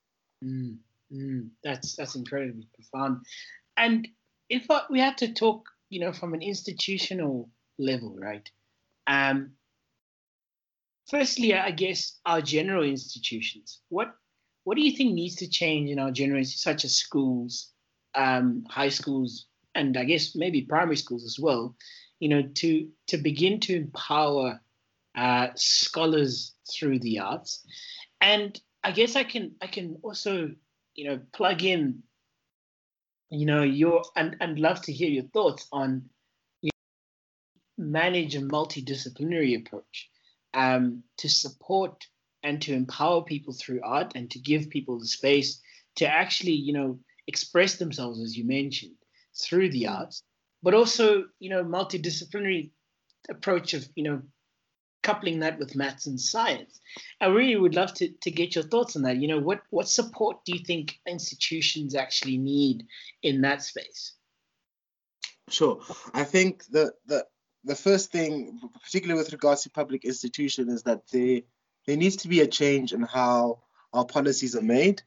Mm. Mm, that's that's incredibly profound. And if I, we had to talk, you know, from an institutional level, right? Um, firstly, I guess our general institutions. What what do you think needs to change in our general, such as schools, um, high schools, and I guess maybe primary schools as well? You know, to to begin to empower uh, scholars through the arts, and I guess I can I can also you know plug in you know your and and love to hear your thoughts on you know, manage a multidisciplinary approach um, to support and to empower people through art and to give people the space to actually you know express themselves as you mentioned through the arts but also you know multidisciplinary approach of you know coupling that with maths and science. I really would love to, to get your thoughts on that. You know, what, what support do you think institutions actually need in that space? Sure. I think the, the, the first thing, particularly with regards to public institutions, is that there, there needs to be a change in how our policies are made.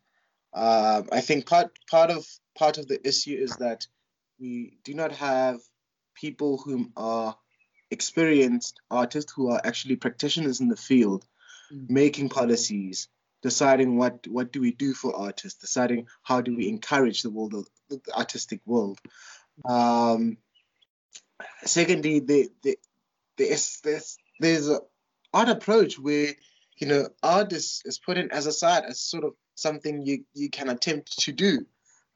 Um, I think part, part, of, part of the issue is that we do not have people whom are experienced artists who are actually practitioners in the field, mm. making policies, deciding what what do we do for artists, deciding how do we encourage the world, the artistic world. Um, secondly, the, the, there's there's there's an art approach where you know art is, is put in as a side as sort of something you you can attempt to do,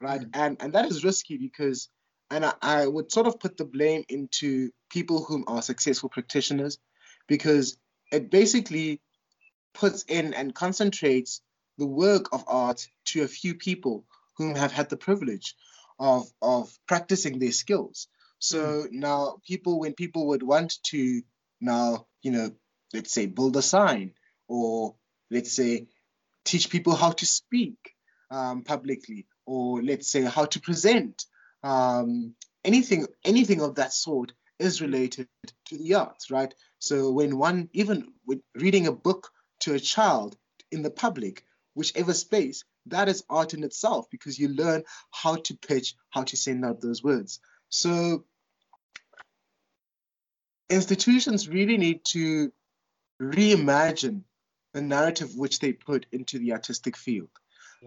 right? Mm. And and that is risky because and I, I would sort of put the blame into people whom are successful practitioners because it basically puts in and concentrates the work of art to a few people whom have had the privilege of of practicing their skills. So mm. now people when people would want to now, you know, let's say build a sign or let's say teach people how to speak um, publicly or let's say how to present um, anything anything of that sort is related to the arts, right? So when one even with reading a book to a child in the public, whichever space, that is art in itself because you learn how to pitch, how to send out those words. So institutions really need to reimagine the narrative which they put into the artistic field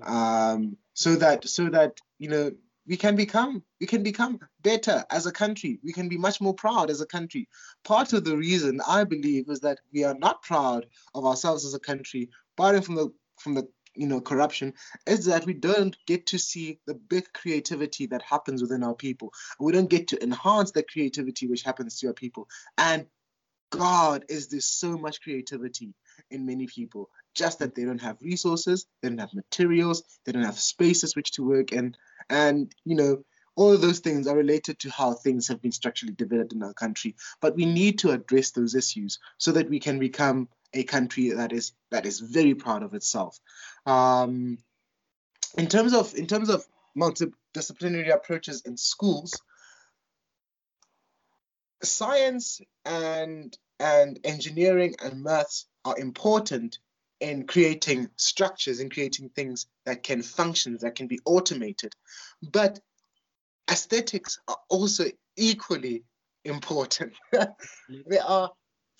um, so that so that you know we can become we can become better as a country. We can be much more proud as a country. Part of the reason i believe is that we are not proud of ourselves as a country barring from the from the you know corruption is that we don't get to see the big creativity that happens within our people. We don't get to enhance the creativity which happens to our people. And god is there so much creativity in many people just that they don't have resources, they don't have materials, they don't have spaces which to work in. And, you know, all of those things are related to how things have been structurally developed in our country. But we need to address those issues so that we can become a country that is that is very proud of itself. Um, in terms of in terms of multidisciplinary approaches in schools, science and and engineering and maths are important in creating structures and creating things that can function, that can be automated. But aesthetics are also equally important. they are,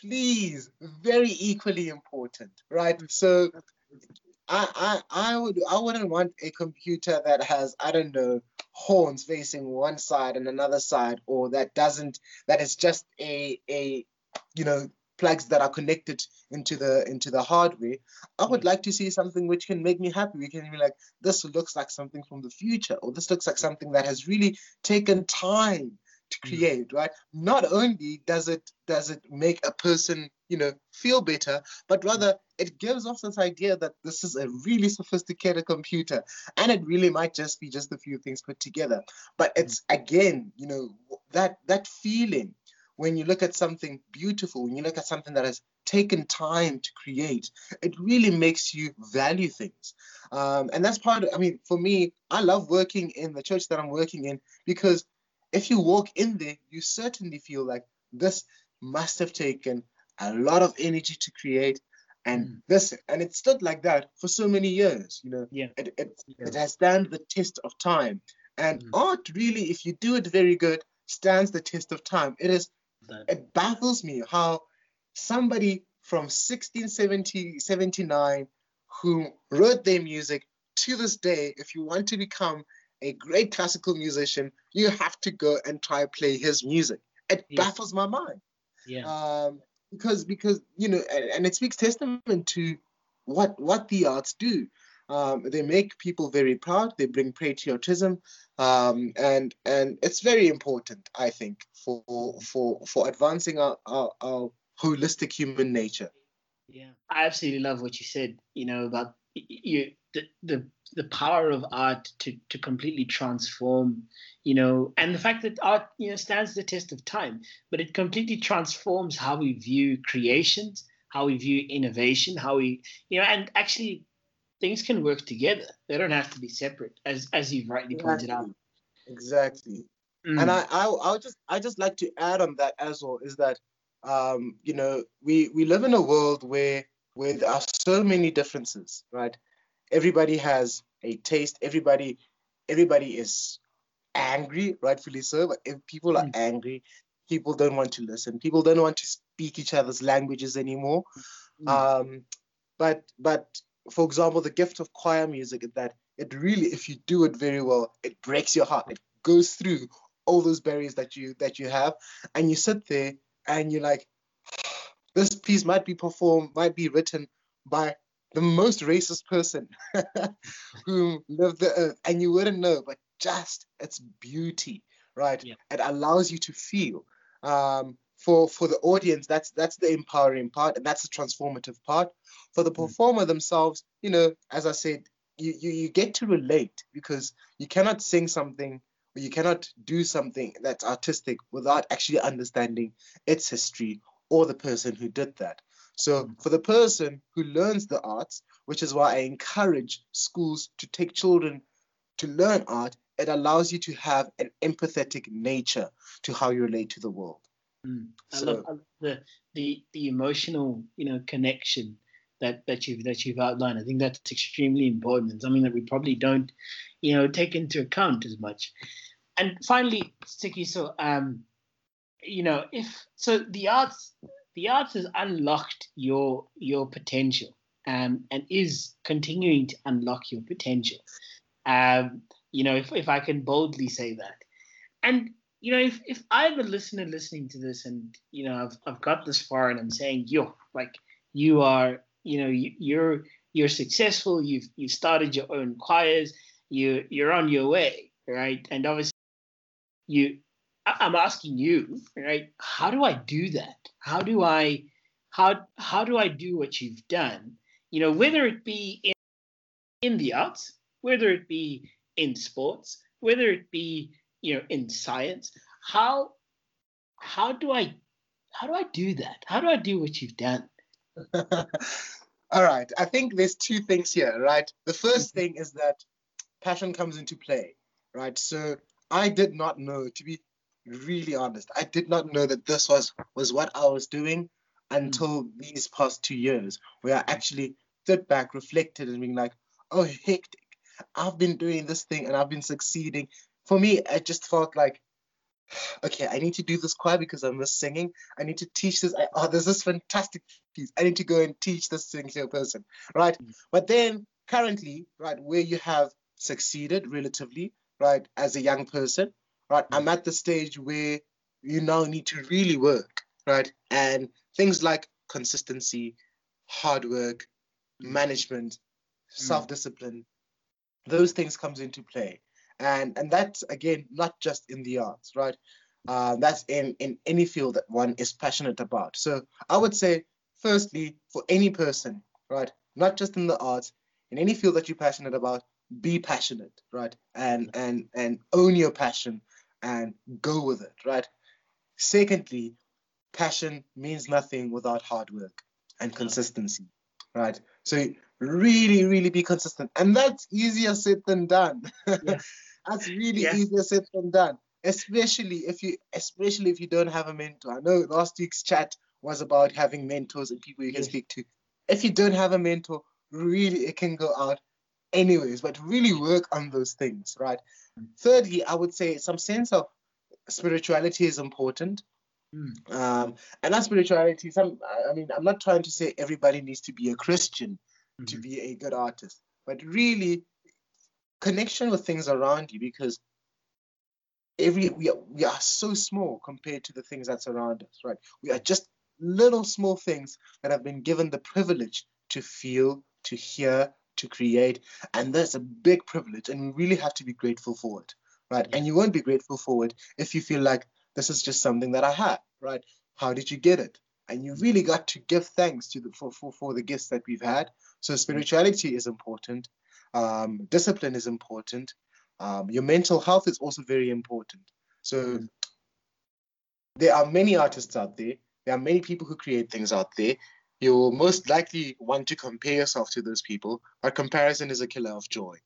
please, very equally important, right? Mm-hmm. So I, I I would I wouldn't want a computer that has I don't know horns facing one side and another side, or that doesn't that is just a a you know plugs that are connected into the into the hardware i would like to see something which can make me happy. We can be like this looks like something from the future or this looks like something that has really taken time to mm. create right? Not only does it does it make a person you know feel better but rather it gives off this idea that this is a really sophisticated computer and it really might just be just a few things put together. But it's again you know that that feeling when you look at something beautiful, when you look at something that has taken time to create, it really makes you value things. Um, and that's part of, I mean, for me, I love working in the church that I'm working in because if you walk in there, you certainly feel like this must have taken a lot of energy to create. And mm. this, and it stood like that for so many years, you know. Yeah. It, it, yeah. it has stand the test of time. And mm. art really, if you do it very good, stands the test of time. It is it baffles me how somebody from 1670 79 who wrote their music to this day, if you want to become a great classical musician, you have to go and try play his music. It yeah. baffles my mind. Yeah. Um, because because you know, and, and, it speaks testament to what what the arts do. Um, they make people very proud. They bring patriotism, um, and and it's very important, I think, for for for advancing our, our, our holistic human nature. Yeah, I absolutely love what you said. You know about you the the the power of art to to completely transform. You know, and the fact that art you know stands the test of time, but it completely transforms how we view creations, how we view innovation, how we you know, and actually things can work together. They don't have to be separate, as as you've rightly pointed out. Exactly. Mm. And I, I I'll just I just like to add on that as well is that um, you know, we, we live in a world where, where there are so many differences, right? Everybody has a taste. Everybody, everybody is angry, rightfully so. But if people are mm. angry, people don't want to listen. People don't want to speak each other's languages anymore. Mm. Um, but but for example, the gift of choir music is that it really, if you do it very well, it breaks your heart. It goes through all those barriers that you that you have, and you sit there and you're like, this piece might be performed, might be written by the most racist person who lived the earth, and you wouldn't know, but just its beauty, right? Yeah. It allows you to feel. Um, for for the audience, that's that's the empowering part, and that's the transformative part. For the mm. performer mm. themselves, you know, as I said, you, you you get to relate because you cannot sing something but you cannot do something that's artistic without actually understanding its history or the person who did that. So, mm. for the person who learns the arts, which is why I encourage schools to take children to learn art, it allows you to have an empathetic nature to how you relate to the world. Mm. I, so, love, I love the, the the emotional, you know, connection that that you've that you've outlined. I think that's extremely important and something that we probably don't, you know, take into account as much and finally, Tshekiso um, you know, if so, the arts, the arts has unlocked your your potential, um, and is continuing to unlock your potential. Um, you know, if if I can boldly say that, and you know, if if I'm a listener listening to this, and you know, I've I've got this far, and I'm saying, yo, like you are, you know, you, you're you're successful. You've you've started your own choirs. You you're on your way, right? And obviously you i'm asking you right how do i do that how do i how how do i do what you've done you know whether it be in, in the arts whether it be in sports whether it be you know in science how how do i how do i do that how do i do what you've done all right i think there's two things here right the first mm-hmm. thing is that passion comes into play right so I did not know, to be really honest, I did not know that this was was what I was doing until mm. these past two years, where I actually stood back, reflected, and being like, "Oh, hectic! I've been doing this thing and I've been succeeding." For me, I just felt like, okay, I need to do this choir because I'm miss singing. I need to teach this. I, oh, there's this fantastic piece. I need to go and teach this thing to a person, right? Mm. But then currently, right, where you have succeeded relatively, right, as a young person, right, I'm at the stage where you now need to really work, right? And things like consistency, hard work, mm. management, mm. self-discipline, those things comes into play. And and that's again not just in the arts, right? Uh, that's in in any field that one is passionate about. So I would say, firstly, for any person, right, not just in the arts, in any field that you're passionate about, be passionate, right? And and and own your passion and go with it, right? Secondly, passion means nothing without hard work and consistency, right? So really, really be consistent, and that's easier said than done. that's really yeah. easier said than done, especially if you, especially if you don't have a mentor. I know last week's chat was about having mentors and people you can speak to. If you don't have a mentor, really, it can go out anyways, but really work on those things, right? Thirdly, I would say some sense of spirituality is important. Mm. Um, and that spirituality, some I mean, I'm not trying to say everybody needs to be a Christian to Mhm. be a good artist, but really connection with things around you because every we are, we are so small compared to the things that surround us, right? We are just little small things that have been given the privilege to feel, to hear, to create, and that's a big privilege, and we really have to be grateful for it, right? And you won't be grateful for it if you feel like this is just something that I had right? How did you get it? And you really got to give thanks to the for, for, for the gifts that we've had. So spirituality is important. Um, discipline is important. Um, your mental health is also very important. So there are many artists out there. There are many people who create things out there. You'll most likely want to compare yourself to those people, but comparison is a killer of joy.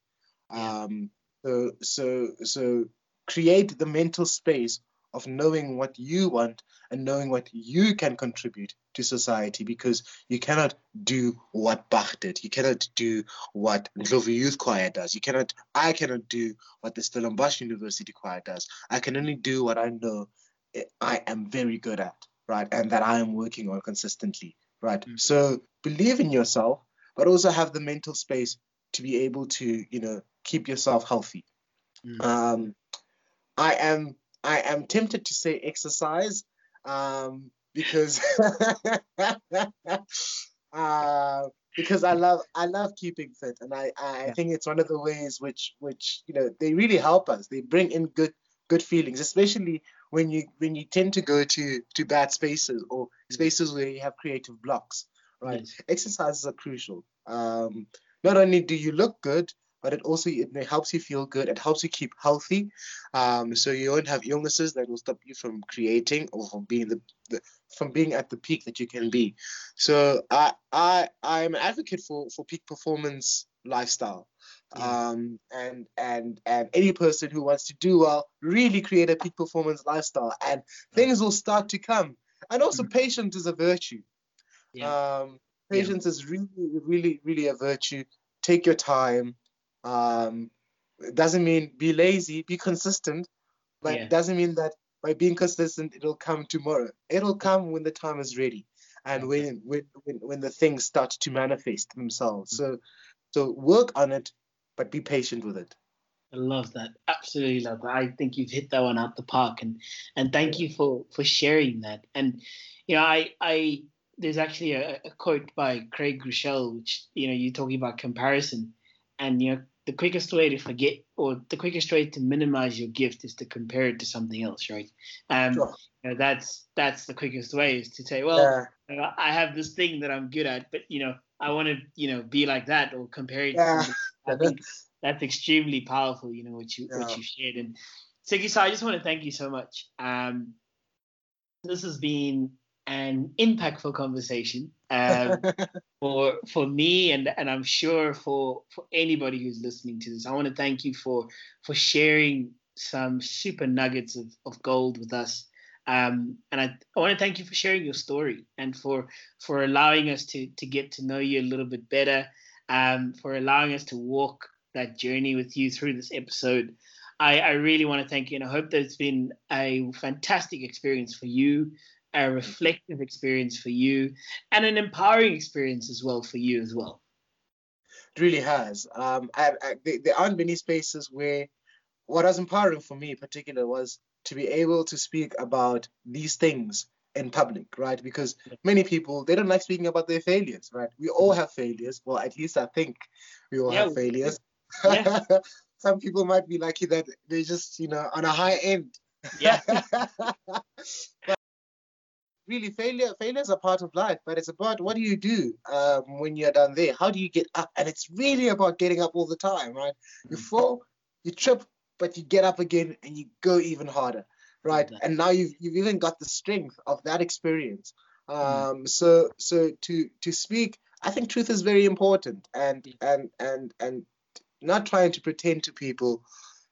Um, so so so create the mental space of knowing what you want and knowing what you can contribute to society because you cannot do what Bach did. You cannot do what Ndlovu Youth Choir does. You cannot, I cannot do what the Stellenbosch University Choir does. I can only do what I know I- am very good at, right? And that I am working on consistently, right? Mm. So believe in yourself, but also have the mental space to be able to, you know, keep yourself healthy. Mm. Um, I am I am tempted to say exercise um, because uh, because I love I love keeping fit and I, I Yeah. think it's one of the ways which which you know they really help us. They bring in good good feelings, especially when you when you tend to go to to bad spaces or spaces where you have creative blocks. Right, Yes. exercises are crucial. Um, not only do you look good, but it also it helps you feel good. It helps you keep healthy, um, so you won't have illnesses that will stop you from creating or from being the, the from being at the peak that you can be. So I I I'm an advocate for for peak performance lifestyle. Yeah. Um, and and and any person who wants to do well really create a peak performance lifestyle and things will start to come and also patience is a virtue Yeah. um, Yeah. patience is really, really, really a virtue. Take your time. Um, it doesn't mean be lazy, be consistent, but Yeah. it doesn't mean that by being consistent it'll come tomorrow. It'll come when the time is ready and when, when when when the things start to manifest themselves. Mm. So so work on it, but be patient with it. I love that. Absolutely love that. I think you've hit that one out the park, and and thank you for for sharing that. And you know, I I there's actually a, a quote by Craig Groeschel, which you know you're talking about comparison, and you know the quickest way to forget or the quickest way to minimize your gift is to compare it to something else, right? Um, Sure. you know, that's that's the quickest way is to say, well, Yeah. I have this thing that I'm good at, but you know, I want to, you know, be like that or compare it. Yeah. something. I think that's extremely powerful. You know what you Yeah. what you shared. And Sigisa, I just want to thank you so much. Um, this has been an impactful conversation um, for for me, and and I'm sure for for anybody who's listening to this. I want to thank you for for sharing some super nuggets of, of gold with us. Um, and I, I want to thank you for sharing your story and for for allowing us to to get to know you a little bit better, um, for allowing us to walk that journey with you through this episode. I, I really want to thank you, and I hope that it's been a fantastic experience for you, a reflective experience for you, and an empowering experience as well for you as well. It really has. Um, I, I, there, aren't many spaces where what was empowering for me in particular was to be able to speak about these things in public, right? Because many people they don't like speaking about their failures, right? We all have failures. Well, at least I think we all Yeah, have failures. yeah. Some people might be lucky that they're just, you know, on a high end. Yeah. But really, failure failures are part of life, but it's about what do you do um, when you're done there? How do you get up? And it's really about getting up all the time, right? You Mm. fall, you trip, but you get up again and you go even harder, right? And now you've you've even got the strength of that experience. Mm. Um, so so to to speak, I think truth is very important, and and and and not trying to pretend to people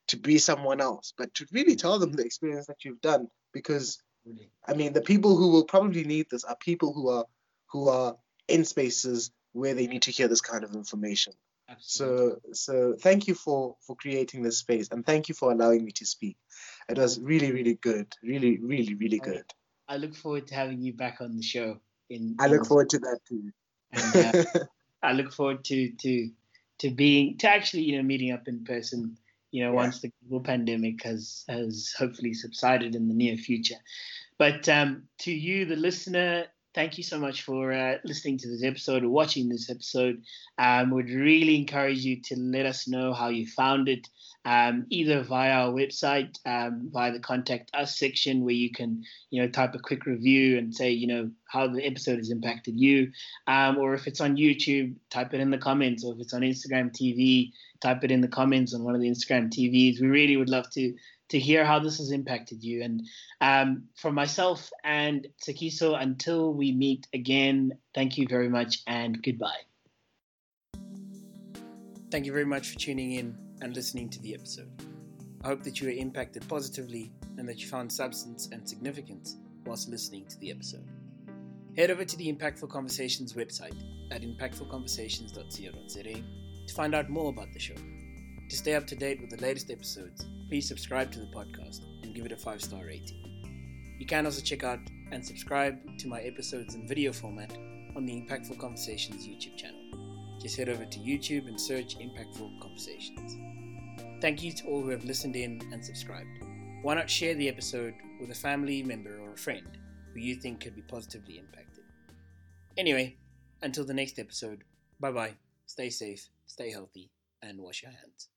to be someone else, but to really tell them the experience that you've done. Because I mean, the people who will probably need this are people who are who are in spaces where they need to hear this kind of information. Absolutely. So so thank you for for creating this space and thank you for allowing me to speak. It was really really good, really really really good. I look forward to having you back on the show. In I look forward to that too. And, uh, I look forward to to to being to actually you know meeting up in person. You know, yeah. once the global pandemic has has hopefully subsided in the near future. But um, to you, the listener, thank you so much for uh, listening to this episode or watching this episode. Um, would really encourage you to let us know how you found it, um, either via our website, um, via the contact us section, where you can, you know, type a quick review and say, you know, how the episode has impacted you, um, or if it's on YouTube, type it in the comments, or if it's on Instagram TV, type it in the comments on one of the Instagram TVs. We really would love to to hear how this has impacted you. And um, for myself and Tshekiso, until we meet again, thank you very much and goodbye. Thank you very much for tuning in and listening to the episode. I hope that you were impacted positively and that you found substance and significance whilst listening to the episode. Head over to the Impactful Conversations website at impactfulconversations.co.za to find out more about the show. To stay up to date with the latest episodes, please subscribe to the podcast and give it a 5 star rating. You can also check out and subscribe to my episodes in video format on the Impactful Conversations YouTube channel. Just head over to YouTube and search Impactful Conversations. Thank you to all who have listened in and subscribed. Why not share the episode with a family member or a friend who you think could be positively impacted? Anyway, until the next episode, bye bye, stay safe, stay healthy, and wash your hands.